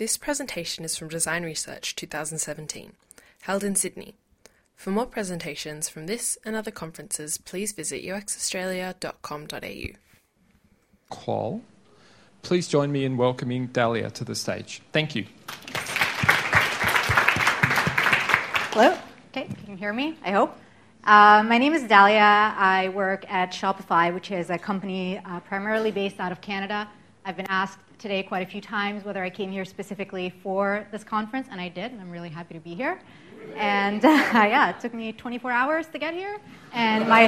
This presentation is from Design Research 2017, held in Sydney. For more presentations from this and other conferences, please visit uxaustralia.com.au. Qual. Please join me in welcoming Dahlia to the stage. Thank you. Hello. Okay, you can hear me, I hope. Uh, my name is Dahlia. I work at Shopify, which is a company uh, primarily based out of Canada. I've been asked today quite a few times whether I came here specifically for this conference, and I did, and I'm really happy to be here. And uh, yeah, it took me 24 hours to get here, and my,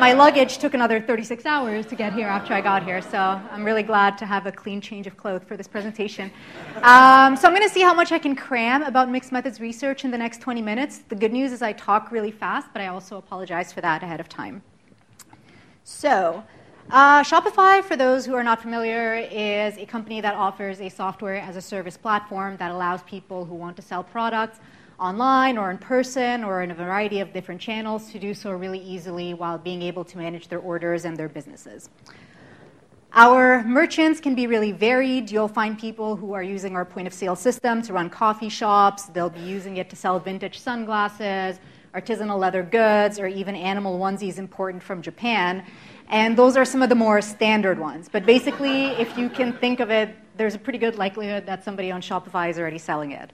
my luggage took another 36 hours to get here after I got here. So I'm really glad to have a clean change of clothes for this presentation. Um, so I'm going to see how much I can cram about mixed methods research in the next 20 minutes. The good news is I talk really fast, but I also apologize for that ahead of time. So, uh, Shopify, for those who are not familiar, is a company that offers a software as a service platform that allows people who want to sell products online or in person or in a variety of different channels to do so really easily while being able to manage their orders and their businesses. Our merchants can be really varied. You'll find people who are using our point of sale system to run coffee shops. They'll be using it to sell vintage sunglasses, artisanal leather goods, or even animal onesies imported from Japan. And those are some of the more standard ones. But basically, if you can think of it, there's a pretty good likelihood that somebody on Shopify is already selling it.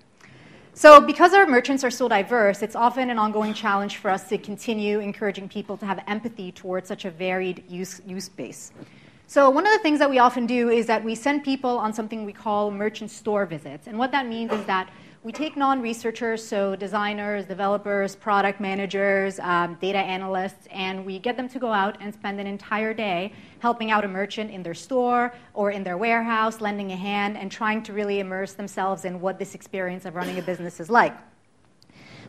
So, because our merchants are so diverse, it's often an ongoing challenge for us to continue encouraging people to have empathy towards such a varied use, use base. So, one of the things that we often do is that we send people on something we call merchant store visits. And what that means is that we take non researchers, so designers, developers, product managers, um, data analysts, and we get them to go out and spend an entire day helping out a merchant in their store or in their warehouse, lending a hand, and trying to really immerse themselves in what this experience of running a business is like.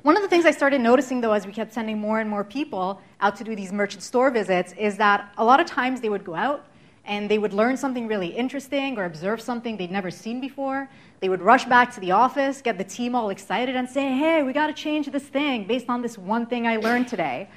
One of the things I started noticing, though, as we kept sending more and more people out to do these merchant store visits, is that a lot of times they would go out and they would learn something really interesting or observe something they'd never seen before. They would rush back to the office, get the team all excited, and say, hey, we got to change this thing based on this one thing I learned today.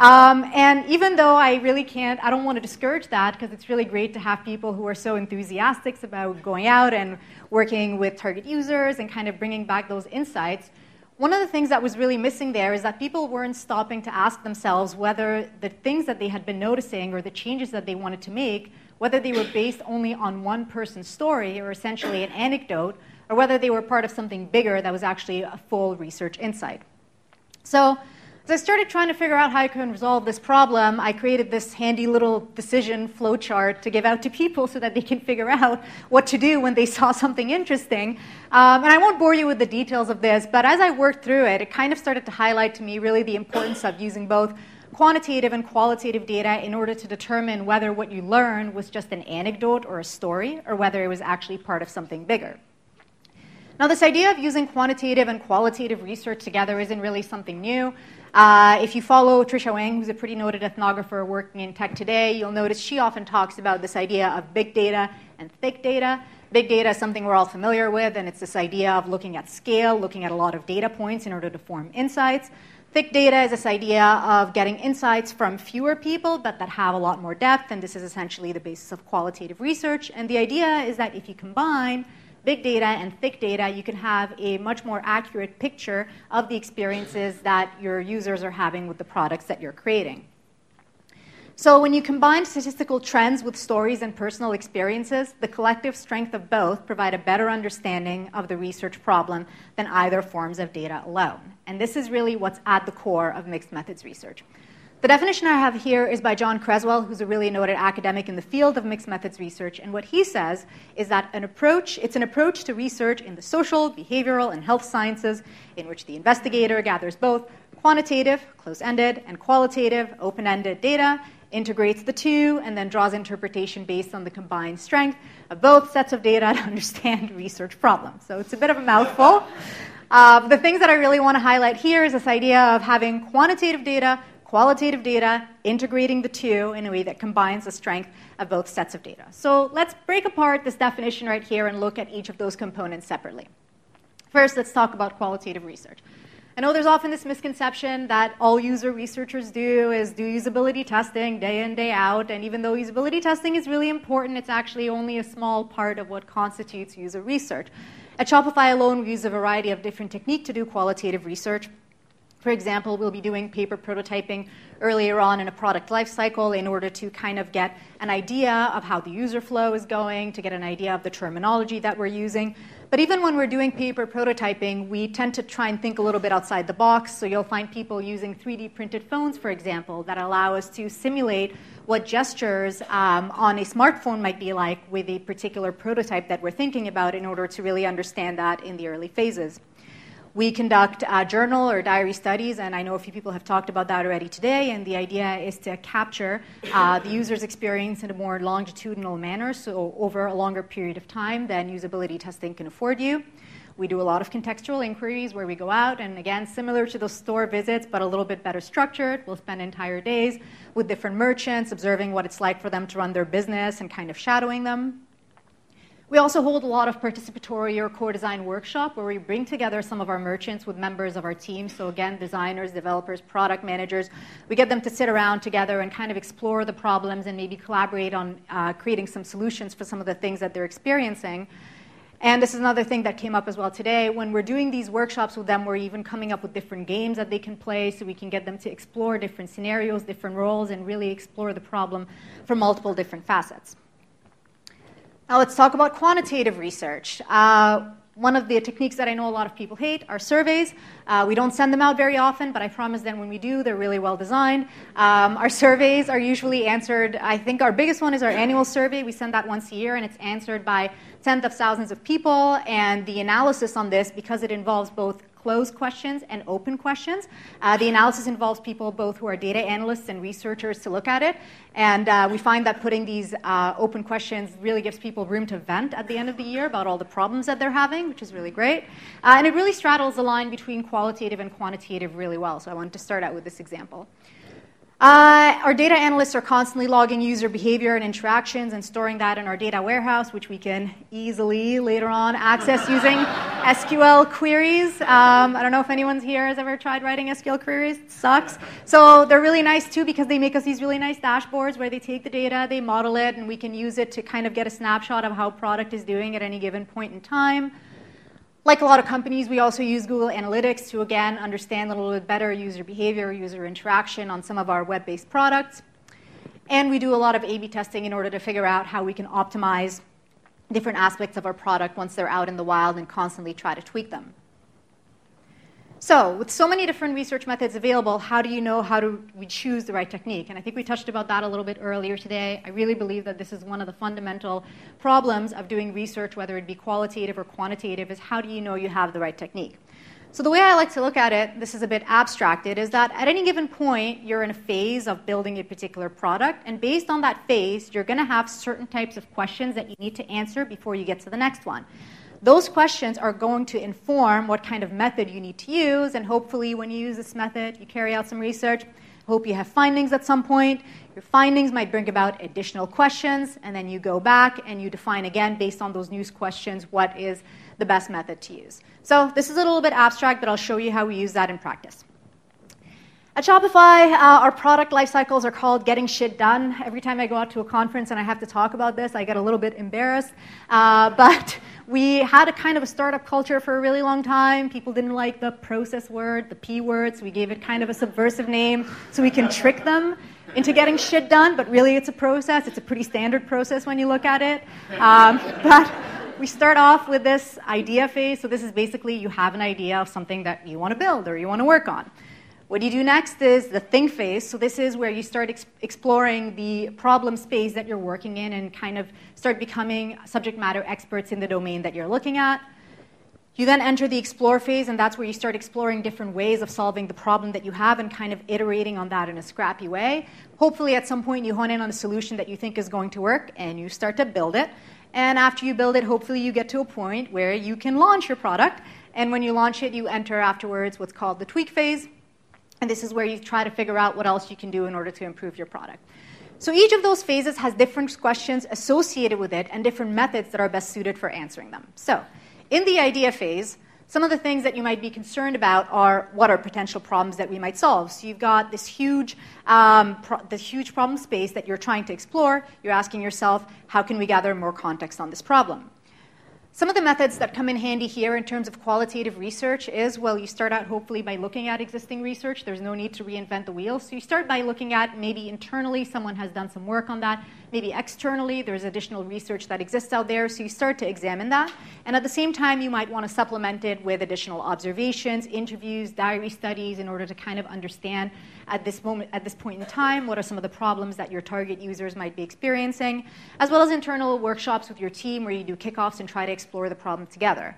Um, and even though I really can't, I don't want to discourage that because it's really great to have people who are so enthusiastic about going out and working with target users and kind of bringing back those insights. One of the things that was really missing there is that people weren't stopping to ask themselves whether the things that they had been noticing or the changes that they wanted to make, whether they were based only on one person's story or essentially an anecdote, or whether they were part of something bigger that was actually a full research insight. So, as I started trying to figure out how I could resolve this problem, I created this handy little decision flowchart to give out to people so that they can figure out what to do when they saw something interesting. Um, and I won't bore you with the details of this, but as I worked through it, it kind of started to highlight to me really the importance of using both quantitative and qualitative data in order to determine whether what you learned was just an anecdote or a story, or whether it was actually part of something bigger. Now, this idea of using quantitative and qualitative research together isn't really something new. Uh, if you follow Tricia Wang, who's a pretty noted ethnographer working in tech today, you'll notice she often talks about this idea of big data and thick data. Big data is something we're all familiar with, and it's this idea of looking at scale, looking at a lot of data points in order to form insights. Thick data is this idea of getting insights from fewer people, but that have a lot more depth, and this is essentially the basis of qualitative research. And the idea is that if you combine big data and thick data, you can have a much more accurate picture of the experiences that your users are having with the products that you're creating. So, when you combine statistical trends with stories and personal experiences, the collective strength of both provide a better understanding of the research problem than either forms of data alone. And this is really what's at the core of mixed methods research. The definition I have here is by John Creswell, who's a really noted academic in the field of mixed methods research. And what he says is that an approach, it's an approach to research in the social, behavioral, and health sciences in which the investigator gathers both quantitative, close ended, and qualitative, open ended data, integrates the two, and then draws interpretation based on the combined strength of both sets of data to understand research problems. So it's a bit of a mouthful. Uh, the things that I really want to highlight here is this idea of having quantitative data qualitative data, integrating the two in a way that combines the strength of both sets of data. So let's break apart this definition right here and look at each of those components separately. First, let's talk about qualitative research. I know there's often this misconception that all user researchers do is do usability testing day in, day out. And even though usability testing is really important, it's actually only a small part of what constitutes user research. At Shopify alone, we use a variety of different techniques to do qualitative research. For example, we'll be doing paper prototyping earlier on in a product lifecycle in order to kind of get an idea of how the user flow is going, to get an idea of the terminology that we're using. But even when we're doing paper prototyping, we tend to try and think a little bit outside the box. So you'll find people using 3D printed phones, for example, that allow us to simulate what gestures um, on a smartphone might be like with a particular prototype that we're thinking about in order to really understand that in the early phases. We conduct uh, journal or diary studies, and I know a few people have talked about that already today. And the idea is to capture uh, the user's experience in a more longitudinal manner, so over a longer period of time than usability testing can afford you. We do a lot of contextual inquiries where we go out, and again, similar to those store visits, but a little bit better structured. We'll spend entire days with different merchants, observing what it's like for them to run their business and kind of shadowing them. We also hold a lot of participatory or co design workshop where we bring together some of our merchants with members of our team. So again, designers, developers, product managers. We get them to sit around together and kind of explore the problems and maybe collaborate on uh, creating some solutions for some of the things that they're experiencing. And this is another thing that came up as well today. When we're doing these workshops with them, we're even coming up with different games that they can play so we can get them to explore different scenarios, different roles, and really explore the problem from multiple different facets. Now let's talk about quantitative research. Uh, one of the techniques that I know a lot of people hate are surveys. Uh, we don't send them out very often, but I promise that when we do, they're really well designed. Um, our surveys are usually answered, I think our biggest one is our annual survey. We send that once a year, and it's answered by tens of thousands of people. And the analysis on this, because it involves both closed questions and open questions. Uh, the analysis involves people both who are data analysts and researchers to look at it. And uh, we find that putting these uh, open questions really gives people room to vent at the end of the year about all the problems that they're having, which is really great. Uh, and it really straddles the line between qualitative and quantitative really well. So I wanted to start out with this example. Uh, our data analysts are constantly logging user behavior and interactions and storing that in our data warehouse, which we can easily later on access using SQL queries. Um, I don't know if anyone's here has ever tried writing SQL queries. It sucks. So they're really nice too because they make us these really nice dashboards where they take the data, they model it, and we can use it to kind of get a snapshot of how product is doing at any given point in time. Like a lot of companies, we also use Google Analytics to, again, understand a little bit better user behavior, user interaction on some of our web based products. And we do a lot of A B testing in order to figure out how we can optimize different aspects of our product once they're out in the wild and constantly try to tweak them. So, with so many different research methods available, how do you know how to we choose the right technique? And I think we touched about that a little bit earlier today. I really believe that this is one of the fundamental problems of doing research, whether it be qualitative or quantitative, is how do you know you have the right technique? So, the way I like to look at it, this is a bit abstracted, is that at any given point, you're in a phase of building a particular product, and based on that phase, you're going to have certain types of questions that you need to answer before you get to the next one. Those questions are going to inform what kind of method you need to use, and hopefully, when you use this method, you carry out some research. Hope you have findings at some point. Your findings might bring about additional questions, and then you go back and you define again, based on those new questions, what is the best method to use. So, this is a little bit abstract, but I'll show you how we use that in practice. At Shopify, uh, our product life cycles are called getting shit done. Every time I go out to a conference and I have to talk about this, I get a little bit embarrassed. Uh, but we had a kind of a startup culture for a really long time. People didn't like the process word, the P word, so we gave it kind of a subversive name so we can trick them into getting shit done, but really it's a process. It's a pretty standard process when you look at it. Um, but we start off with this idea phase. So this is basically you have an idea of something that you want to build or you want to work on. What you do next is the think phase. So, this is where you start ex- exploring the problem space that you're working in and kind of start becoming subject matter experts in the domain that you're looking at. You then enter the explore phase, and that's where you start exploring different ways of solving the problem that you have and kind of iterating on that in a scrappy way. Hopefully, at some point, you hone in on a solution that you think is going to work and you start to build it. And after you build it, hopefully, you get to a point where you can launch your product. And when you launch it, you enter afterwards what's called the tweak phase and this is where you try to figure out what else you can do in order to improve your product. So each of those phases has different questions associated with it and different methods that are best suited for answering them. So in the idea phase, some of the things that you might be concerned about are what are potential problems that we might solve. So you've got this huge, um, pro- this huge problem space that you're trying to explore. You're asking yourself, how can we gather more context on this problem? Some of the methods that come in handy here in terms of qualitative research is well, you start out hopefully by looking at existing research. There's no need to reinvent the wheel. So you start by looking at maybe internally someone has done some work on that. Maybe externally there's additional research that exists out there. So you start to examine that. And at the same time, you might want to supplement it with additional observations, interviews, diary studies in order to kind of understand at this moment at this point in time what are some of the problems that your target users might be experiencing as well as internal workshops with your team where you do kickoffs and try to explore the problem together.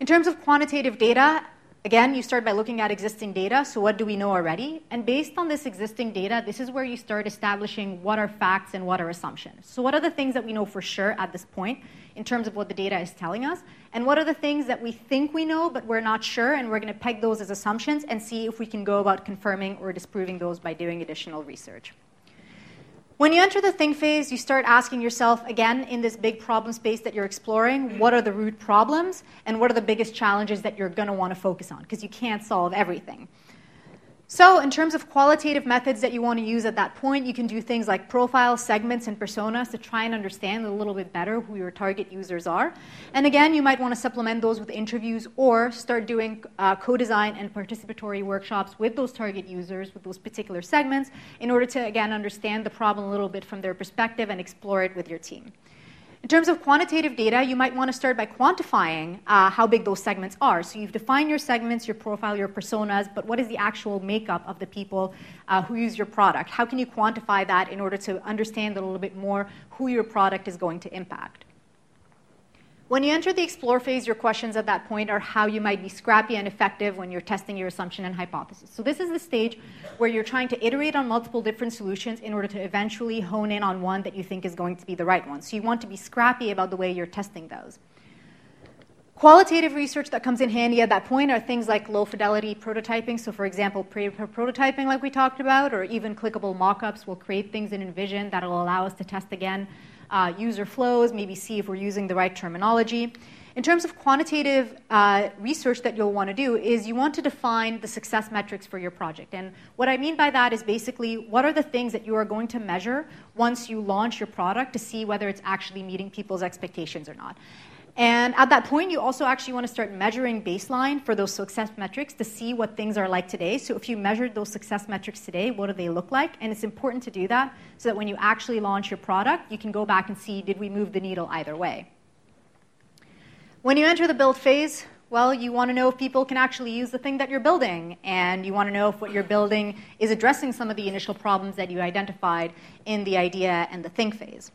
In terms of quantitative data Again, you start by looking at existing data. So, what do we know already? And based on this existing data, this is where you start establishing what are facts and what are assumptions. So, what are the things that we know for sure at this point in terms of what the data is telling us? And what are the things that we think we know, but we're not sure? And we're going to peg those as assumptions and see if we can go about confirming or disproving those by doing additional research. When you enter the think phase, you start asking yourself, again, in this big problem space that you're exploring, what are the root problems and what are the biggest challenges that you're going to want to focus on? Because you can't solve everything. So, in terms of qualitative methods that you want to use at that point, you can do things like profiles, segments, and personas to try and understand a little bit better who your target users are. And again, you might want to supplement those with interviews or start doing uh, co design and participatory workshops with those target users, with those particular segments, in order to, again, understand the problem a little bit from their perspective and explore it with your team. In terms of quantitative data, you might want to start by quantifying uh, how big those segments are. So you've defined your segments, your profile, your personas, but what is the actual makeup of the people uh, who use your product? How can you quantify that in order to understand a little bit more who your product is going to impact? When you enter the explore phase, your questions at that point are how you might be scrappy and effective when you're testing your assumption and hypothesis. So, this is the stage where you're trying to iterate on multiple different solutions in order to eventually hone in on one that you think is going to be the right one. So, you want to be scrappy about the way you're testing those. Qualitative research that comes in handy at that point are things like low fidelity prototyping. So, for example, prototyping, like we talked about, or even clickable mockups will create things in InVision that will allow us to test again uh, user flows, maybe see if we're using the right terminology. In terms of quantitative uh, research that you'll want to do, is you want to define the success metrics for your project. And what I mean by that is basically what are the things that you are going to measure once you launch your product to see whether it's actually meeting people's expectations or not. And at that point, you also actually want to start measuring baseline for those success metrics to see what things are like today. So if you measured those success metrics today, what do they look like? And it's important to do that so that when you actually launch your product, you can go back and see did we move the needle either way. When you enter the build phase, well, you want to know if people can actually use the thing that you're building, and you want to know if what you're building is addressing some of the initial problems that you identified in the idea and the think phase.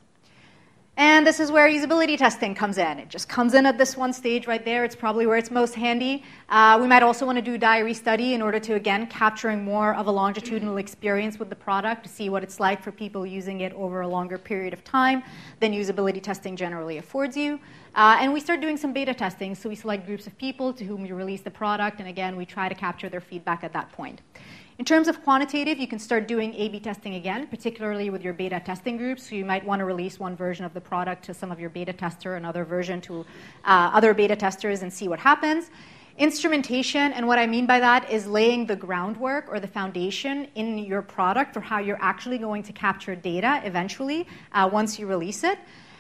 And this is where usability testing comes in. It just comes in at this one stage right there. It's probably where it's most handy. Uh, we might also want to do diary study in order to, again, capturing more of a longitudinal experience with the product to see what it's like for people using it over a longer period of time than usability testing generally affords you. Uh, and we start doing some beta testing. So we select groups of people to whom we release the product, and again, we try to capture their feedback at that point. In terms of quantitative, you can start doing A B testing again, particularly with your beta testing groups. So you might want to release one version of the product to some of your beta tester, another version to uh, other beta testers, and see what happens. Instrumentation, and what I mean by that is laying the groundwork or the foundation in your product for how you're actually going to capture data eventually uh, once you release it.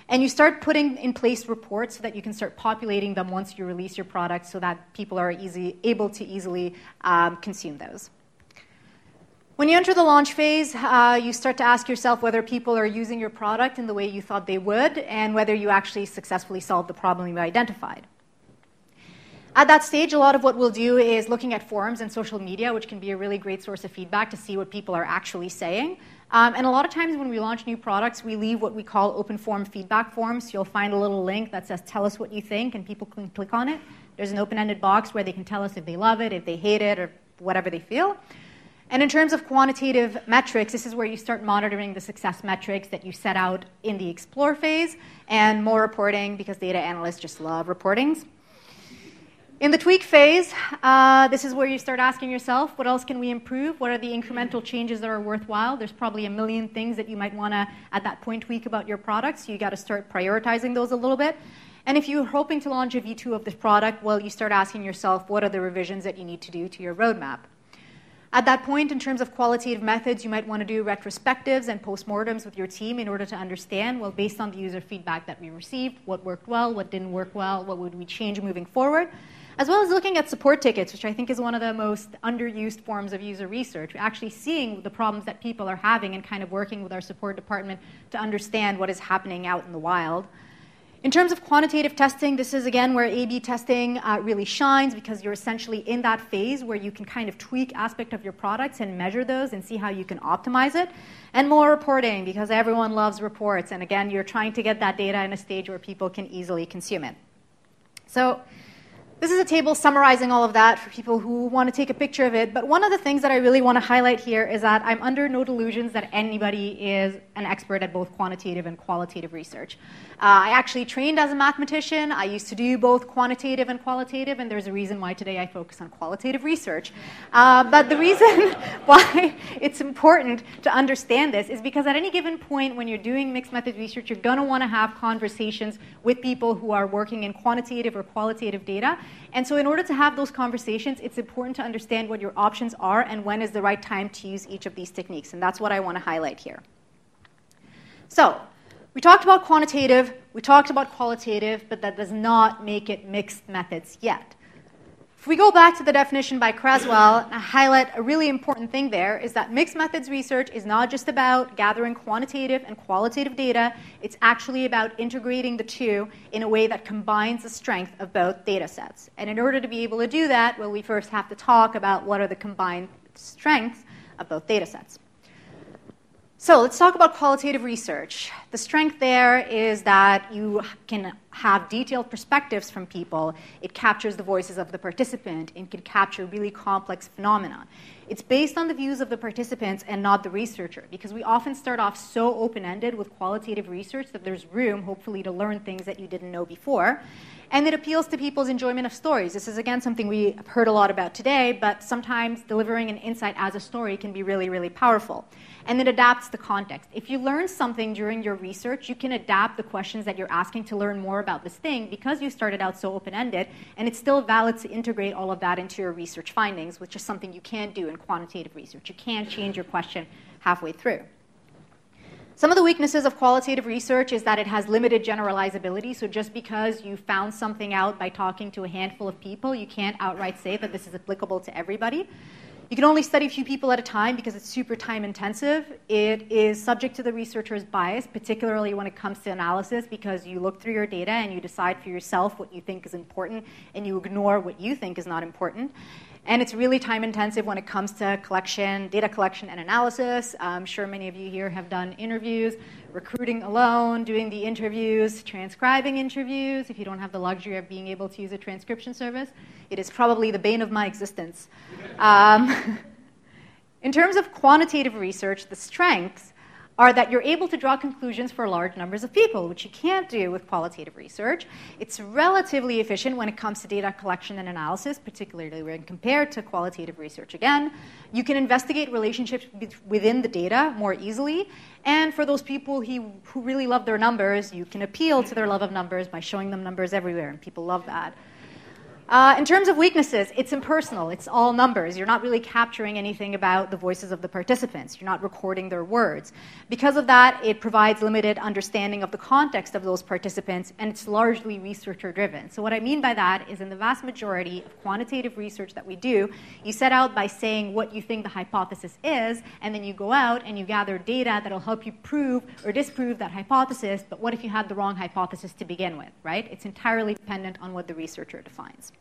And you start putting in place reports so that you can start populating them once you release your product so that people are easy, able to easily um, consume those. When you enter the launch phase, uh, you start to ask yourself whether people are using your product in the way you thought they would and whether you actually successfully solved the problem you identified. At that stage, a lot of what we'll do is looking at forums and social media, which can be a really great source of feedback to see what people are actually saying. Um, and a lot of times when we launch new products, we leave what we call open form feedback forms. You'll find a little link that says, Tell us what you think, and people can click on it. There's an open ended box where they can tell us if they love it, if they hate it, or whatever they feel. And in terms of quantitative metrics, this is where you start monitoring the success metrics that you set out in the explore phase and more reporting because data analysts just love reportings. In the tweak phase, uh, this is where you start asking yourself, what else can we improve? What are the incremental changes that are worthwhile? There's probably a million things that you might want to, at that point, tweak about your product, so you got to start prioritizing those a little bit. And if you're hoping to launch a V2 of this product, well, you start asking yourself what are the revisions that you need to do to your roadmap. At that point, in terms of qualitative methods, you might want to do retrospectives and postmortems with your team in order to understand, well, based on the user feedback that we received, what worked well, what didn't work well, what would we change moving forward, as well as looking at support tickets, which I think is one of the most underused forms of user research. Actually seeing the problems that people are having and kind of working with our support department to understand what is happening out in the wild. In terms of quantitative testing, this is again where A B testing uh, really shines because you're essentially in that phase where you can kind of tweak aspect of your products and measure those and see how you can optimize it. And more reporting because everyone loves reports. And again, you're trying to get that data in a stage where people can easily consume it. So this is a table summarizing all of that for people who want to take a picture of it. But one of the things that I really want to highlight here is that I'm under no delusions that anybody is an expert at both quantitative and qualitative research. Uh, I actually trained as a mathematician. I used to do both quantitative and qualitative, and there's a reason why today I focus on qualitative research. Uh, but the reason why it's important to understand this is because at any given point when you're doing mixed method research, you're going to want to have conversations with people who are working in quantitative or qualitative data and so, in order to have those conversations, it's important to understand what your options are and when is the right time to use each of these techniques. And that's what I want to highlight here. So, we talked about quantitative, we talked about qualitative, but that does not make it mixed methods yet. If we go back to the definition by Creswell, I highlight a really important thing there is that mixed methods research is not just about gathering quantitative and qualitative data, it's actually about integrating the two in a way that combines the strength of both data sets. And in order to be able to do that, well, we first have to talk about what are the combined strengths of both data sets. So let's talk about qualitative research. The strength there is that you can have detailed perspectives from people. It captures the voices of the participant and can capture really complex phenomena. It's based on the views of the participants and not the researcher because we often start off so open ended with qualitative research that there's room, hopefully, to learn things that you didn't know before. And it appeals to people's enjoyment of stories. This is, again, something we have heard a lot about today, but sometimes delivering an insight as a story can be really, really powerful. And it adapts the context. If you learn something during your research, you can adapt the questions that you're asking to learn more about this thing because you started out so open ended, and it's still valid to integrate all of that into your research findings, which is something you can't do in quantitative research. You can't change your question halfway through. Some of the weaknesses of qualitative research is that it has limited generalizability. So just because you found something out by talking to a handful of people, you can't outright say that this is applicable to everybody. You can only study a few people at a time because it's super time intensive. It is subject to the researcher's bias, particularly when it comes to analysis, because you look through your data and you decide for yourself what you think is important and you ignore what you think is not important. And it's really time intensive when it comes to collection, data collection, and analysis. I'm sure many of you here have done interviews, recruiting alone, doing the interviews, transcribing interviews. If you don't have the luxury of being able to use a transcription service, it is probably the bane of my existence. Um, in terms of quantitative research, the strengths are that you're able to draw conclusions for large numbers of people, which you can't do with qualitative research. It's relatively efficient when it comes to data collection and analysis, particularly when compared to qualitative research again. You can investigate relationships within the data more easily. And for those people who, really love their numbers, you can appeal to their love of numbers by showing them numbers everywhere, and people love that. Uh, in terms of weaknesses, it's impersonal. It's all numbers. You're not really capturing anything about the voices of the participants. You're not recording their words. Because of that, it provides limited understanding of the context of those participants, and it's largely researcher driven. So, what I mean by that is in the vast majority of quantitative research that we do, you set out by saying what you think the hypothesis is, and then you go out and you gather data that'll help you prove or disprove that hypothesis. But what if you had the wrong hypothesis to begin with, right? It's entirely dependent on what the researcher defines.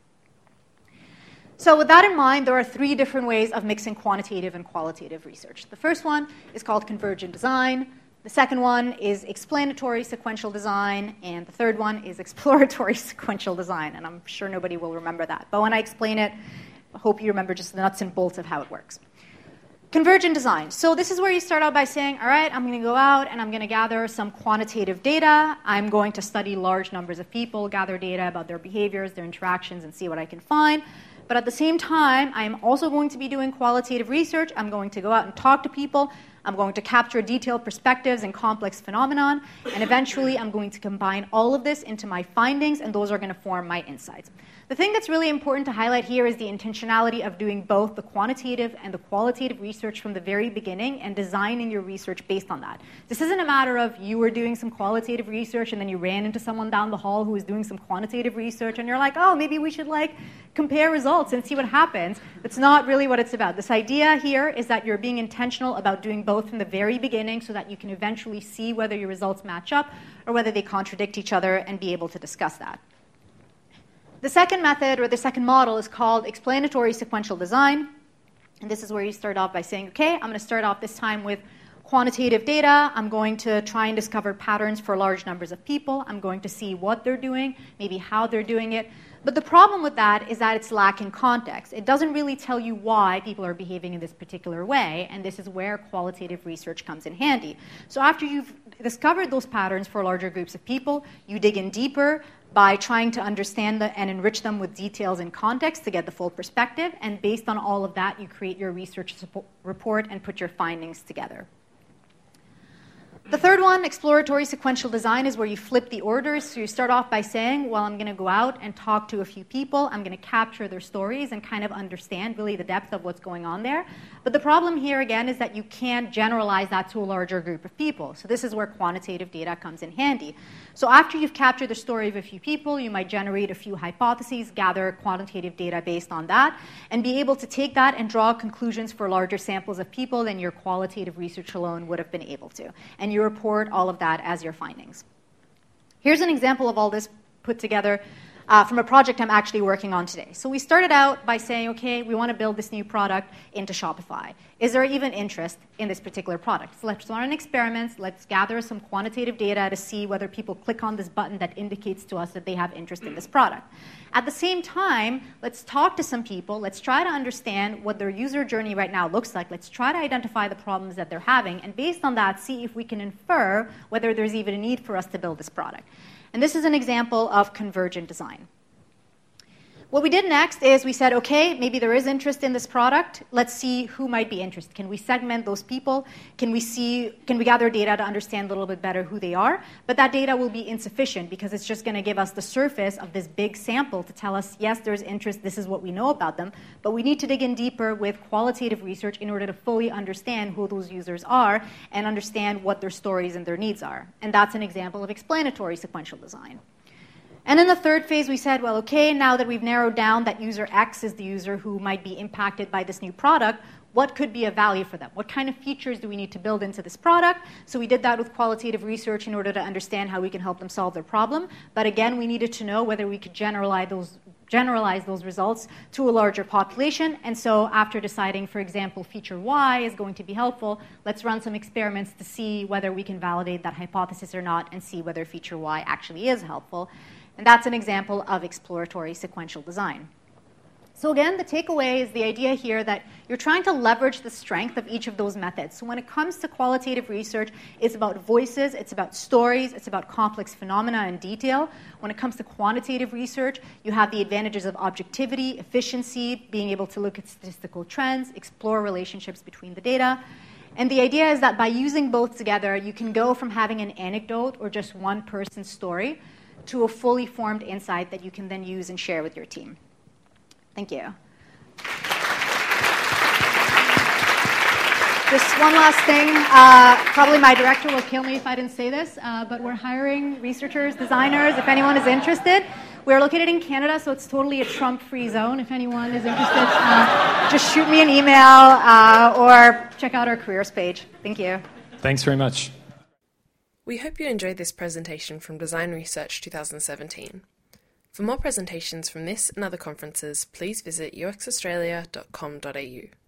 So, with that in mind, there are three different ways of mixing quantitative and qualitative research. The first one is called convergent design. The second one is explanatory sequential design. And the third one is exploratory sequential design. And I'm sure nobody will remember that. But when I explain it, I hope you remember just the nuts and bolts of how it works. Convergent design. So, this is where you start out by saying, all right, I'm going to go out and I'm going to gather some quantitative data. I'm going to study large numbers of people, gather data about their behaviors, their interactions, and see what I can find. But at the same time, I am also going to be doing qualitative research. I'm going to go out and talk to people. I'm going to capture detailed perspectives and complex phenomenon, and eventually I'm going to combine all of this into my findings, and those are going to form my insights. The thing that's really important to highlight here is the intentionality of doing both the quantitative and the qualitative research from the very beginning and designing your research based on that. This isn't a matter of you were doing some qualitative research and then you ran into someone down the hall who was doing some quantitative research and you're like, oh, maybe we should like compare results and see what happens. That's not really what it's about. This idea here is that you're being intentional about doing both from the very beginning so that you can eventually see whether your results match up or whether they contradict each other and be able to discuss that. The second method or the second model is called explanatory sequential design. And this is where you start off by saying, okay, I'm going to start off this time with quantitative data. I'm going to try and discover patterns for large numbers of people. I'm going to see what they're doing, maybe how they're doing it. But the problem with that is that it's lacking context. It doesn't really tell you why people are behaving in this particular way, and this is where qualitative research comes in handy. So after you've discovered those patterns for larger groups of people, you dig in deeper, by trying to understand the, and enrich them with details and context to get the full perspective. And based on all of that, you create your research report and put your findings together. The third one, exploratory sequential design, is where you flip the orders. So you start off by saying, well, I'm going to go out and talk to a few people. I'm going to capture their stories and kind of understand really the depth of what's going on there. But the problem here, again, is that you can't generalize that to a larger group of people. So this is where quantitative data comes in handy. So after you've captured the story of a few people, you might generate a few hypotheses, gather quantitative data based on that, and be able to take that and draw conclusions for larger samples of people than your qualitative research alone would have been able to. And you report all of that as your findings. Here's an example of all this put together uh, from a project I'm actually working on today. So we started out by saying, okay, we want to build this new product into Shopify. Is there even interest in this particular product? So let's run experiments. Let's gather some quantitative data to see whether people click on this button that indicates to us that they have interest in this product. At the same time, let's talk to some people. Let's try to understand what their user journey right now looks like. Let's try to identify the problems that they're having, and based on that, see if we can infer whether there's even a need for us to build this product. And this is an example of convergent design. What we did next is we said, okay, maybe there is interest in this product. Let's see who might be interested. Can we segment those people? Can we see, can we gather data to understand a little bit better who they are? But that data will be insufficient because it's just going to give us the surface of this big sample to tell us, yes, there's interest, this is what we know about them. But we need to dig in deeper with qualitative research in order to fully understand who those users are and understand what their stories and their needs are. And that's an example of explanatory sequential design. And in the third phase, we said, well, okay, now that we've narrowed down that user X is the user who might be impacted by this new product, what could be a value for them? What kind of features do we need to build into this product? So we did that with qualitative research in order to understand how we can help them solve their problem. But again, we needed to know whether we could generalize those, generalize those results to a larger population. And so after deciding, for example, feature Y is going to be helpful, let's run some experiments to see whether we can validate that hypothesis or not and see whether feature Y actually is helpful. And that's an example of exploratory sequential design. So, again, the takeaway is the idea here that you're trying to leverage the strength of each of those methods. So, when it comes to qualitative research, it's about voices, it's about stories, it's about complex phenomena and detail. When it comes to quantitative research, you have the advantages of objectivity, efficiency, being able to look at statistical trends, explore relationships between the data. And the idea is that by using both together, you can go from having an anecdote or just one person's story to a fully formed insight that you can then use and share with your team. Thank you. Just one last thing. Uh, probably my director will kill me if I didn't say this, uh, but we're hiring researchers, designers, if anyone is interested. We're located in Canada, so it's totally a Trump free zone. If anyone is interested, uh, just shoot me an email uh, or check out our careers page. Thank you. Thanks very much. We hope you enjoyed this presentation from Design Research 2017. For more presentations from this and other conferences, please visit uxaustralia.com.au.